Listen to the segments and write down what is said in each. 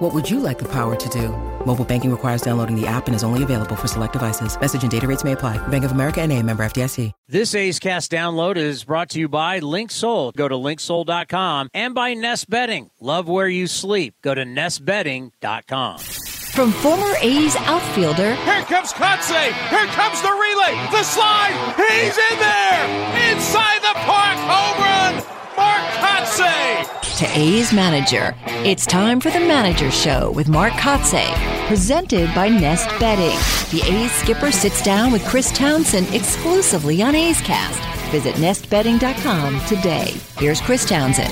What would you like the power to do? Mobile banking requires downloading the app and is only available for select devices. Message and data rates may apply. Bank of America and a member FDIC. This A's Cast download is brought to you by LinkSoul. Go to linksoul.com and by Nest Bedding. Love where you sleep. Go to nestbedding.com. From former A's outfielder. Here comes Kotsay. Here comes the relay. The slide. He's in there. Inside the park. Home run. Mark Kotsay. To A's manager. It's time for the Manager Show with Mark Kotsay. Presented by Nest Bedding. The A's skipper sits down with Chris Townsend exclusively on A's Cast. Visit nestbedding.com today. Here's Chris Townsend.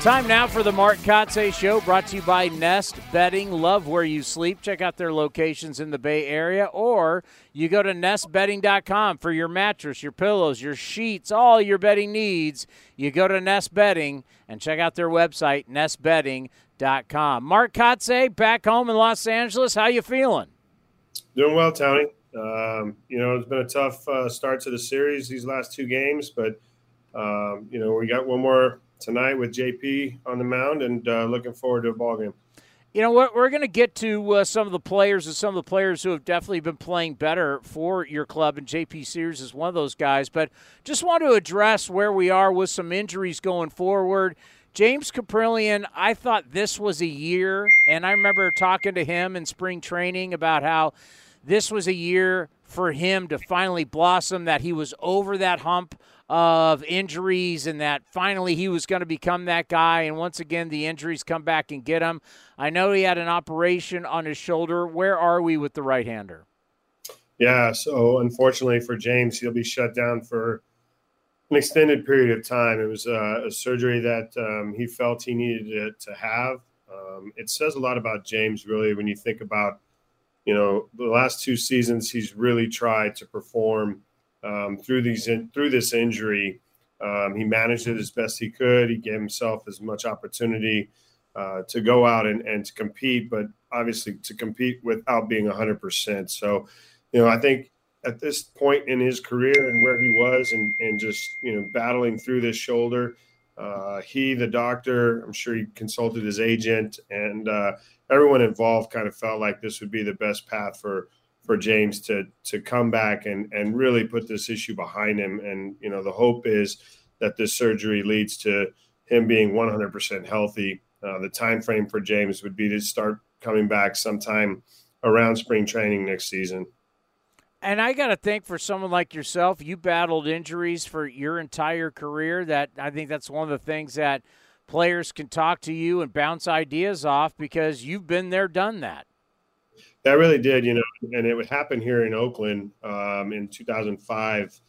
Time now for the Mark Kotsay Show, brought to you by Nest Bedding. Love where you sleep. Check out their locations in the Bay Area, or you go to nestbedding.com for your mattress, your pillows, your sheets, all your bedding needs. You go to Nest Bedding and check out their website, nestbedding.com. Mark Kotsay, back home in Los Angeles. How you feeling? Doing well, Tony. Um, you know, it's been a tough uh, start to the series these last two games, but um, you know we got one more tonight with JP on the mound, and uh, looking forward to a ball game. You know what? We're going to get to uh, some of the players and some of the players who have definitely been playing better for your club, and JP Sears is one of those guys. But just want to address where we are with some injuries going forward. James Kaprielian, I thought this was a year, and I remember talking to him in spring training about how this was a year for him to finally blossom, that he was over that hump of injuries and that finally he was going to become that guy. And once again, the injuries come back and get him. I know he had an operation on his shoulder. Where are we with the right hander? Yeah, so unfortunately for James, he'll be shut down for an extended period of time. It was uh, a surgery that um, he felt he needed to, to have. Um, it says a lot about James, really, when you think about, you know, the last two seasons, he's really tried to perform um, through these in, through this injury. Um, he managed it as best he could. He gave himself as much opportunity uh, to go out and, and to compete, but obviously to compete without being 100%. So, you know, I think at this point in his career and where he was and, and just, you know, battling through this shoulder, uh, he, the doctor, I'm sure he consulted his agent and uh, everyone involved kind of felt like this would be the best path for for James to to come back and and really put this issue behind him. And you know, the hope is that this surgery leads to him being 100% healthy. Uh, the time frame for James would be to start coming back sometime around spring training next season. And I got to think for someone like yourself, you battled injuries for your entire career. That I think that's one of the things that players can talk to you and bounce ideas off because you've been there, done that. That really did, you know, and it would happen here in Oakland um, in 2005.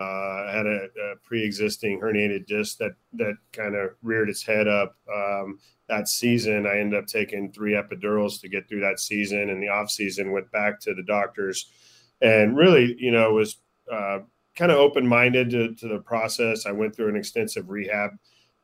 Uh, I had a, a, pre-existing herniated disc that that kind of reared its head up um, that season. I ended up taking three epidurals to get through that season, and the off season went back to the doctors, and really, you know, was uh, kind of open minded to, to, the process. I went through an extensive rehab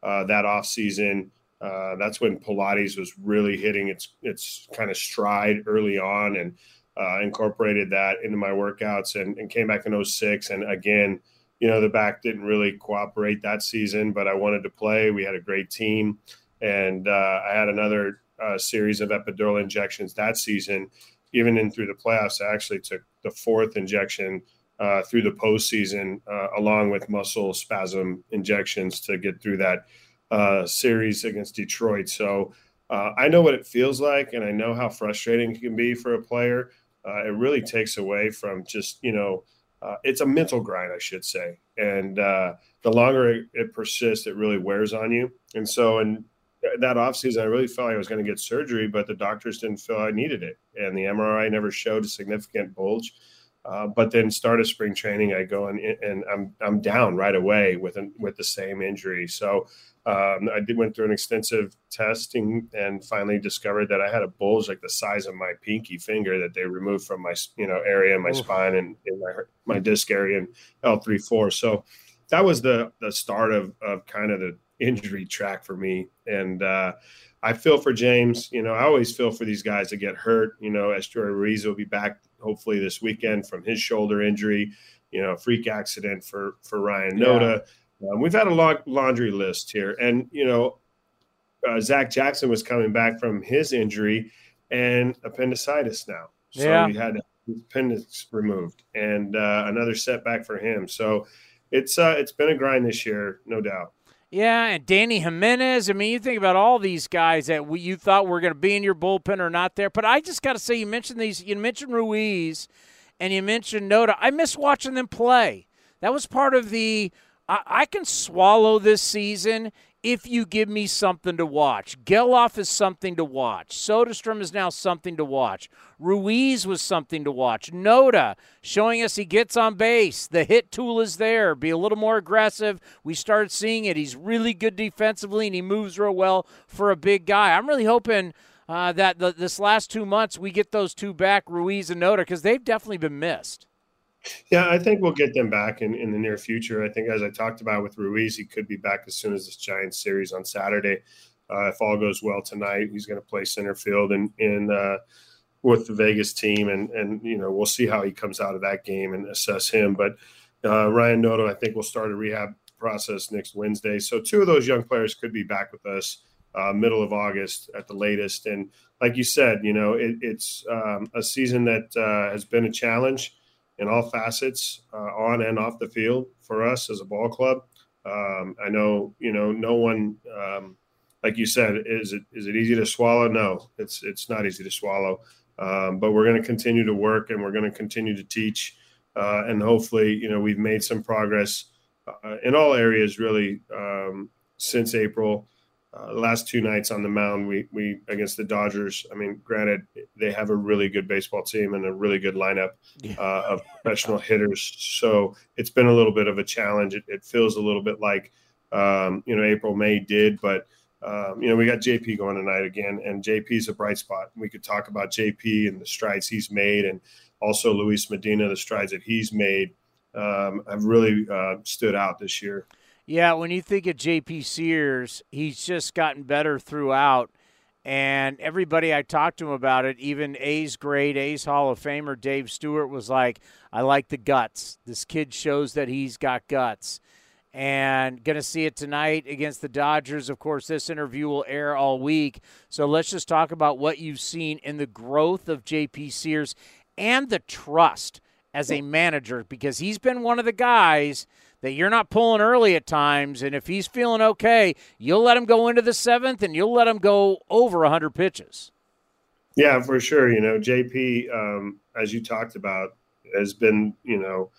uh, that off season. Uh, that's when Pilates was really hitting its its kind of stride early on, and uh, incorporated that into my workouts and, and came back in 06. And again, you know, the back didn't really cooperate that season, but I wanted to play. We had a great team, and uh, I had another uh, series of epidural injections that season. Even in through the playoffs, I actually took the fourth injection uh, through the postseason, uh, along with muscle spasm injections to get through that uh, series against Detroit. So uh, I know what it feels like, and I know how frustrating it can be for a player. Uh, it really takes away from just you know, uh, it's a mental grind, I should say, and the longer it, it, persists, it really wears on you. And so, in that off season, I really felt like I was going to get surgery, but the doctors didn't feel I needed it, and the MRI never showed a significant bulge. Uh, but then start a spring training, I go and, and I'm I'm down right away with an, with the same injury. So um, I did went through an extensive testing and finally discovered that I had a bulge like the size of my pinky finger that they removed from my you know area in my spine and in my my disc area and L three four. So that was the the start of of kind of the injury track for me. And uh, I feel for James. You know, I always feel for these guys that get hurt. You know, Esteury Ruiz will be back hopefully this weekend from his shoulder injury. You know, freak accident for for Ryan Noda. Yeah. Um, we've had a long laundry list here, and you know, uh, Zach Jackson was coming back from his injury and appendicitis now, so yeah. he had his appendix removed, and uh, another setback for him. So it's uh, it's been a grind this year, no doubt. Yeah, and Dany Jimenez. I mean, you think about all these guys that we, you thought were going to be in your bullpen or not there. But I just got to say, you mentioned these. You mentioned Ruiz, and you mentioned Noda. I miss watching them play. That was part of the. I, I can swallow this season if you give me something to watch. Gelof is something to watch. Soderstrom is now something to watch. Ruiz was something to watch. Noda showing us he gets on base. The hit tool is there. Be a little more aggressive. We started seeing it. He's really good defensively and he moves real well for a big guy. I'm really hoping uh, that the, this last two months we get those two back, Ruiz and Noda, because they've definitely been missed. Yeah, I think we'll get them back in, in the near future. I think, as I talked about with Ruiz, he could be back as soon as this Giants series on Saturday. Uh, if all goes well tonight, he's going to play center field and in uh, with the Vegas team, and and you know we'll see how he comes out of that game and assess him. But uh, Ryan Noda, I think, will start a rehab process next Wednesday. So two of those young players could be back with us uh, middle of August at the latest. And like you said, you know it, it's um, a season that uh, has been a challenge in all facets, uh, on and off the field for us as a ball club. Um, I know, you know, no one, um, like you said, is it is it easy to swallow? No, it's it's not easy to swallow. Um, but we're going to continue to work and we're going to continue to teach, uh, and hopefully, you know, we've made some progress uh, in all areas really um, since April uh, the last two nights on the mound, we we against the Dodgers. I mean, granted, they have a really good baseball team and a really good lineup uh, of professional hitters. So it's been a little bit of a challenge. It, it feels a little bit like um, you know April May did, but um, you know we got JP going tonight again, and JP is a bright spot. We could talk about JP and the strides he's made, and also Luis Medina, the strides that he's made. Um, have really uh, stood out this year. Yeah, when you think of JP Sears, he's just gotten better throughout. And everybody I talked to him about it, even A's great, A's Hall of Famer Dave Stewart was like, I like the guts. This kid shows that he's got guts. And going to see it tonight against the Dodgers. Of course, this interview will air all week. So let's just talk about what you've seen in the growth of JP Sears and the trust as a manager because he's been one of the guys – that you're not pulling early at times. And if he's feeling okay, you'll let him go into the seventh and you'll let him go over 100 pitches. Yeah, for sure. You know, JP, um, as you talked about, has been, you know,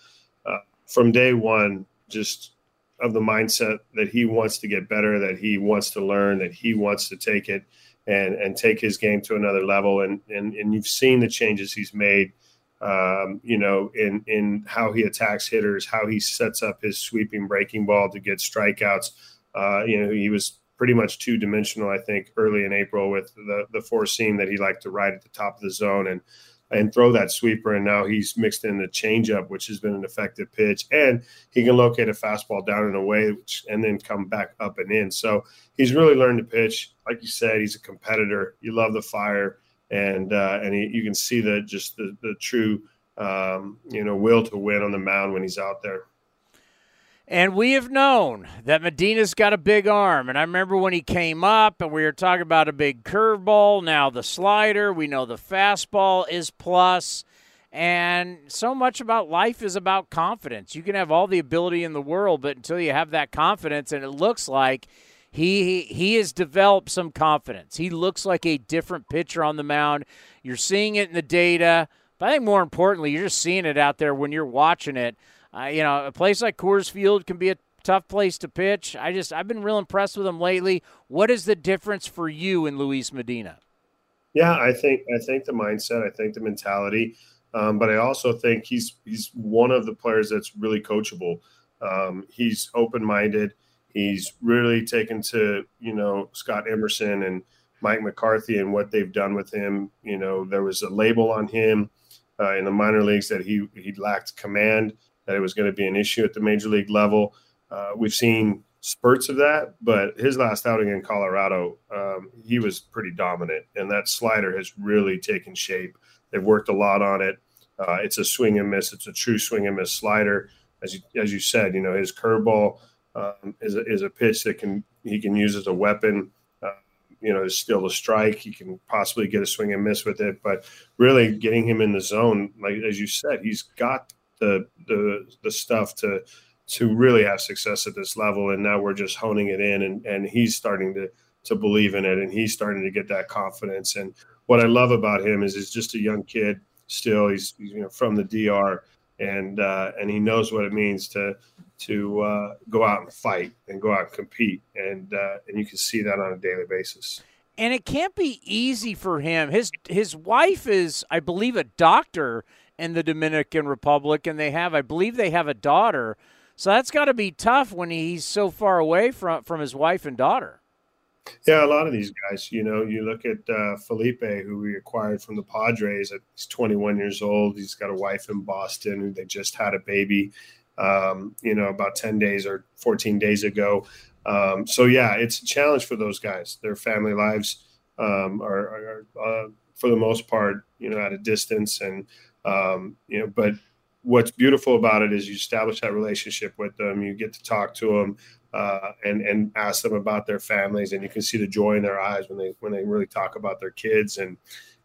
uh, from day one, just of the mindset that he wants to get better, that he wants to learn, that he wants to take it and and take his game to another level. And and and you've seen the changes he's made um, you know, in in how he attacks hitters, how he sets up his sweeping breaking ball to get strikeouts. Uh, you know, he was pretty much two dimensional, I think, early in April with the the four seam that he liked to ride at the top of the zone and and throw that sweeper. And now he's mixed in the changeup, which has been an effective pitch, and he can locate a fastball down and away, which, and then come back up and in. So he's really learned to pitch. Like you said, he's a competitor. You love the fire and uh, and he, you can see that just the the true um, you know will to win on the mound when he's out there. And we have known that Medina's got a big arm. And I remember when he came up and we were talking about a big curveball, now the slider, we know the fastball is plus. And so much about life is about confidence. You can have all the ability in the world, but until you have that confidence, and it looks like he he has developed some confidence. He looks like a different pitcher on the mound. You're seeing it in the data, but I think more importantly, you're just seeing it out there when you're watching it. Uh, you know, a place like Coors Field can be a tough place to pitch. I just I've been real impressed with him lately. What is the difference for you in Luis Medina? Yeah, I think I think the mindset, I think the mentality. Um, but I also think he's he's one of the players that's really coachable. Um, he's open minded. He's really taken to you know Scott Emerson and Mike McCarthy and what they've done with him. You know there was a label on him uh, in the minor leagues that he he lacked command, that it was going to be an issue at the major league level. Uh, we've seen spurts of that, but his last outing in Colorado, um, he was pretty dominant, and that slider has really taken shape. They've worked a lot on it. Uh, it's a swing and miss. It's a true swing and miss slider. As you, as you said, you know his curveball um, is a, is a pitch that can he can use as a weapon. Uh, you know, still a strike. He can possibly get a swing and miss with it, but really getting him in the zone, like as you said, he's got the the the stuff to to really have success at this level. And now we're just honing it in, and and he's starting to to believe in it, and he's starting to get that confidence. And what I love about him is he's just a young kid still. He's, he's you know from the DR, and uh, and he knows what it means to to uh, go out and fight and go out and compete, and uh, and you can see that on a daily basis. And it can't be easy for him. His his wife is, I believe, a doctor in the Dominican Republic, and they have, I believe, they have a daughter. So that's got to be tough when he's so far away from from his wife and daughter. Yeah, a lot of these guys. You know, you look at uh, Felipe, who we acquired from the Padres. He's 21 years old. He's got a wife in Boston who they just had a baby. Um, you know, about 10 days or 14 days ago. Um, so yeah, it's a challenge for those guys. Their family lives um, are, are uh, for the most part, you know, at a distance, and um, you know, but what's beautiful about it is you establish that relationship with them. You get to talk to them uh, and and ask them about their families, and you can see the joy in their eyes when they when they really talk about their kids and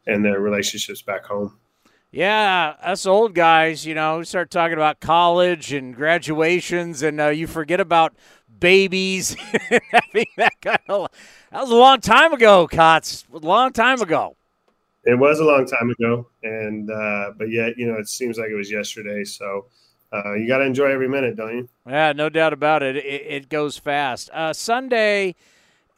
and their relationships back home. Yeah, us old guys, you know, start talking about college and graduations, and uh, you forget about babies having that kind of. That was a long time ago, Cots. A long time ago. It was a long time ago, and uh, but yet you know it seems like it was yesterday. So uh, you got to enjoy every minute, don't you? Yeah, no doubt about it. It, it goes fast. Uh, Sunday,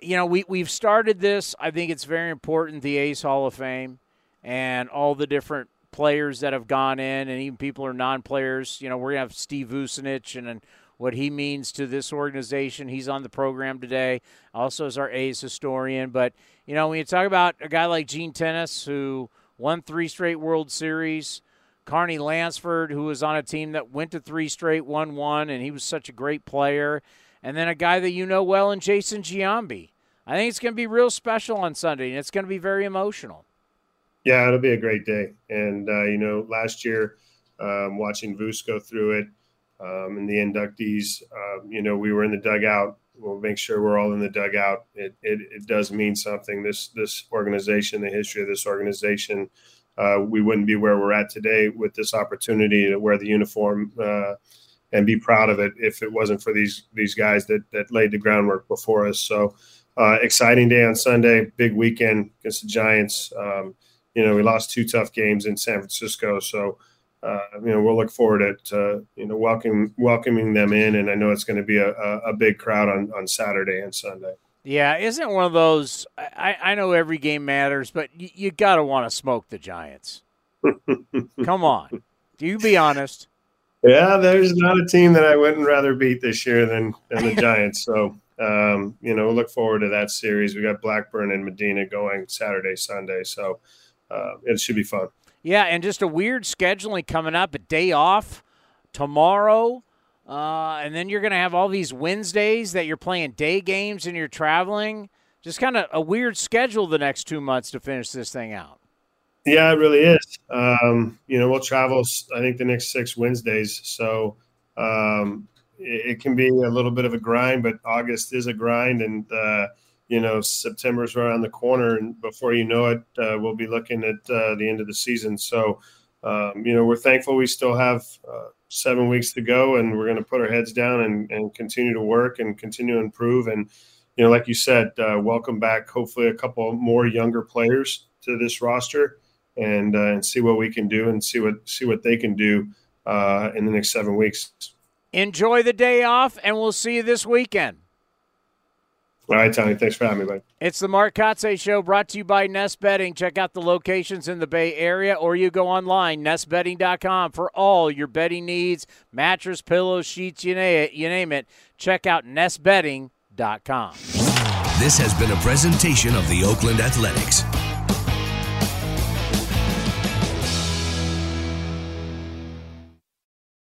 you know, we we've started this. I think it's very important. The A's Hall of Fame and all the different players that have gone in, and even people who are non-players. You know, we're gonna have Steve Vucinich and. and what he means to this organization. He's on the program today, also as our A's historian. But, you know, when you talk about a guy like Gene Tenace, who won three straight World Series, Carney Lansford, who was on a team that went to three straight, won one, and he was such a great player. And then a guy that you know well in Jason Giambi. I think it's going to be real special on Sunday, and it's going to be very emotional. Yeah, it'll be a great day. And, uh, you know, last year, um, watching Vus go through it, um, and the inductees. Uh, you know, we were in the dugout. We'll make sure we're all in the dugout. It, it, it does mean something. This this organization, the history of this organization, uh, we wouldn't be where we're at today with this opportunity to wear the uniform uh, and be proud of it if it wasn't for these these guys that that laid the groundwork before us. So. Uh, exciting day on Sunday, big weekend against the Giants. Um, you know, we lost two tough games in San Francisco, so uh, you know, we'll look forward to, you know welcoming welcoming them in, and I know it's going to be a, a, big crowd on, on Saturday and Sunday. Yeah, isn't one of those? I, I know every game matters, but you, you got to want to smoke the Giants. Come on, do you be honest? Yeah, there's not a team that I wouldn't rather beat this year than than the Giants. So um, you know, we'll look forward to that series. We got Blackburn and Medina going Saturday, Sunday, so uh, it should be fun. Yeah, and just a weird scheduling coming up, a day off tomorrow. Uh, and then you're going to have all these Wednesdays that you're playing day games and you're traveling. Just kind of a weird schedule the next two months to finish this thing out. Yeah, it really is. Um, you know, we'll travel, I think, the next six Wednesdays. So um, it, it, can be a little bit of a grind, but August is a grind. And, uh, you know September's around the corner, and before you know it, uh, we'll be looking at uh, the end of the season. So, um, you know, we're thankful we still have uh, seven weeks to go, and we're going to put our heads down and, and continue to work and continue to improve. And you know, like you said, uh, welcome back. Hopefully, a couple more younger players to this roster, and uh, and see what we can do, and see what see what they can do uh, in the next seven weeks. Enjoy the day off, and we'll see you this weekend. All right, Tony. Thanks for having me, buddy. It's the Mark Kotsay Show brought to you by Nest Bedding. Check out the locations in the Bay Area or you go online, nestbedding.com for all your bedding needs, mattress, pillows, sheets, you name it. You name it. Check out nestbedding.com. This has been a presentation of the Oakland Athletics.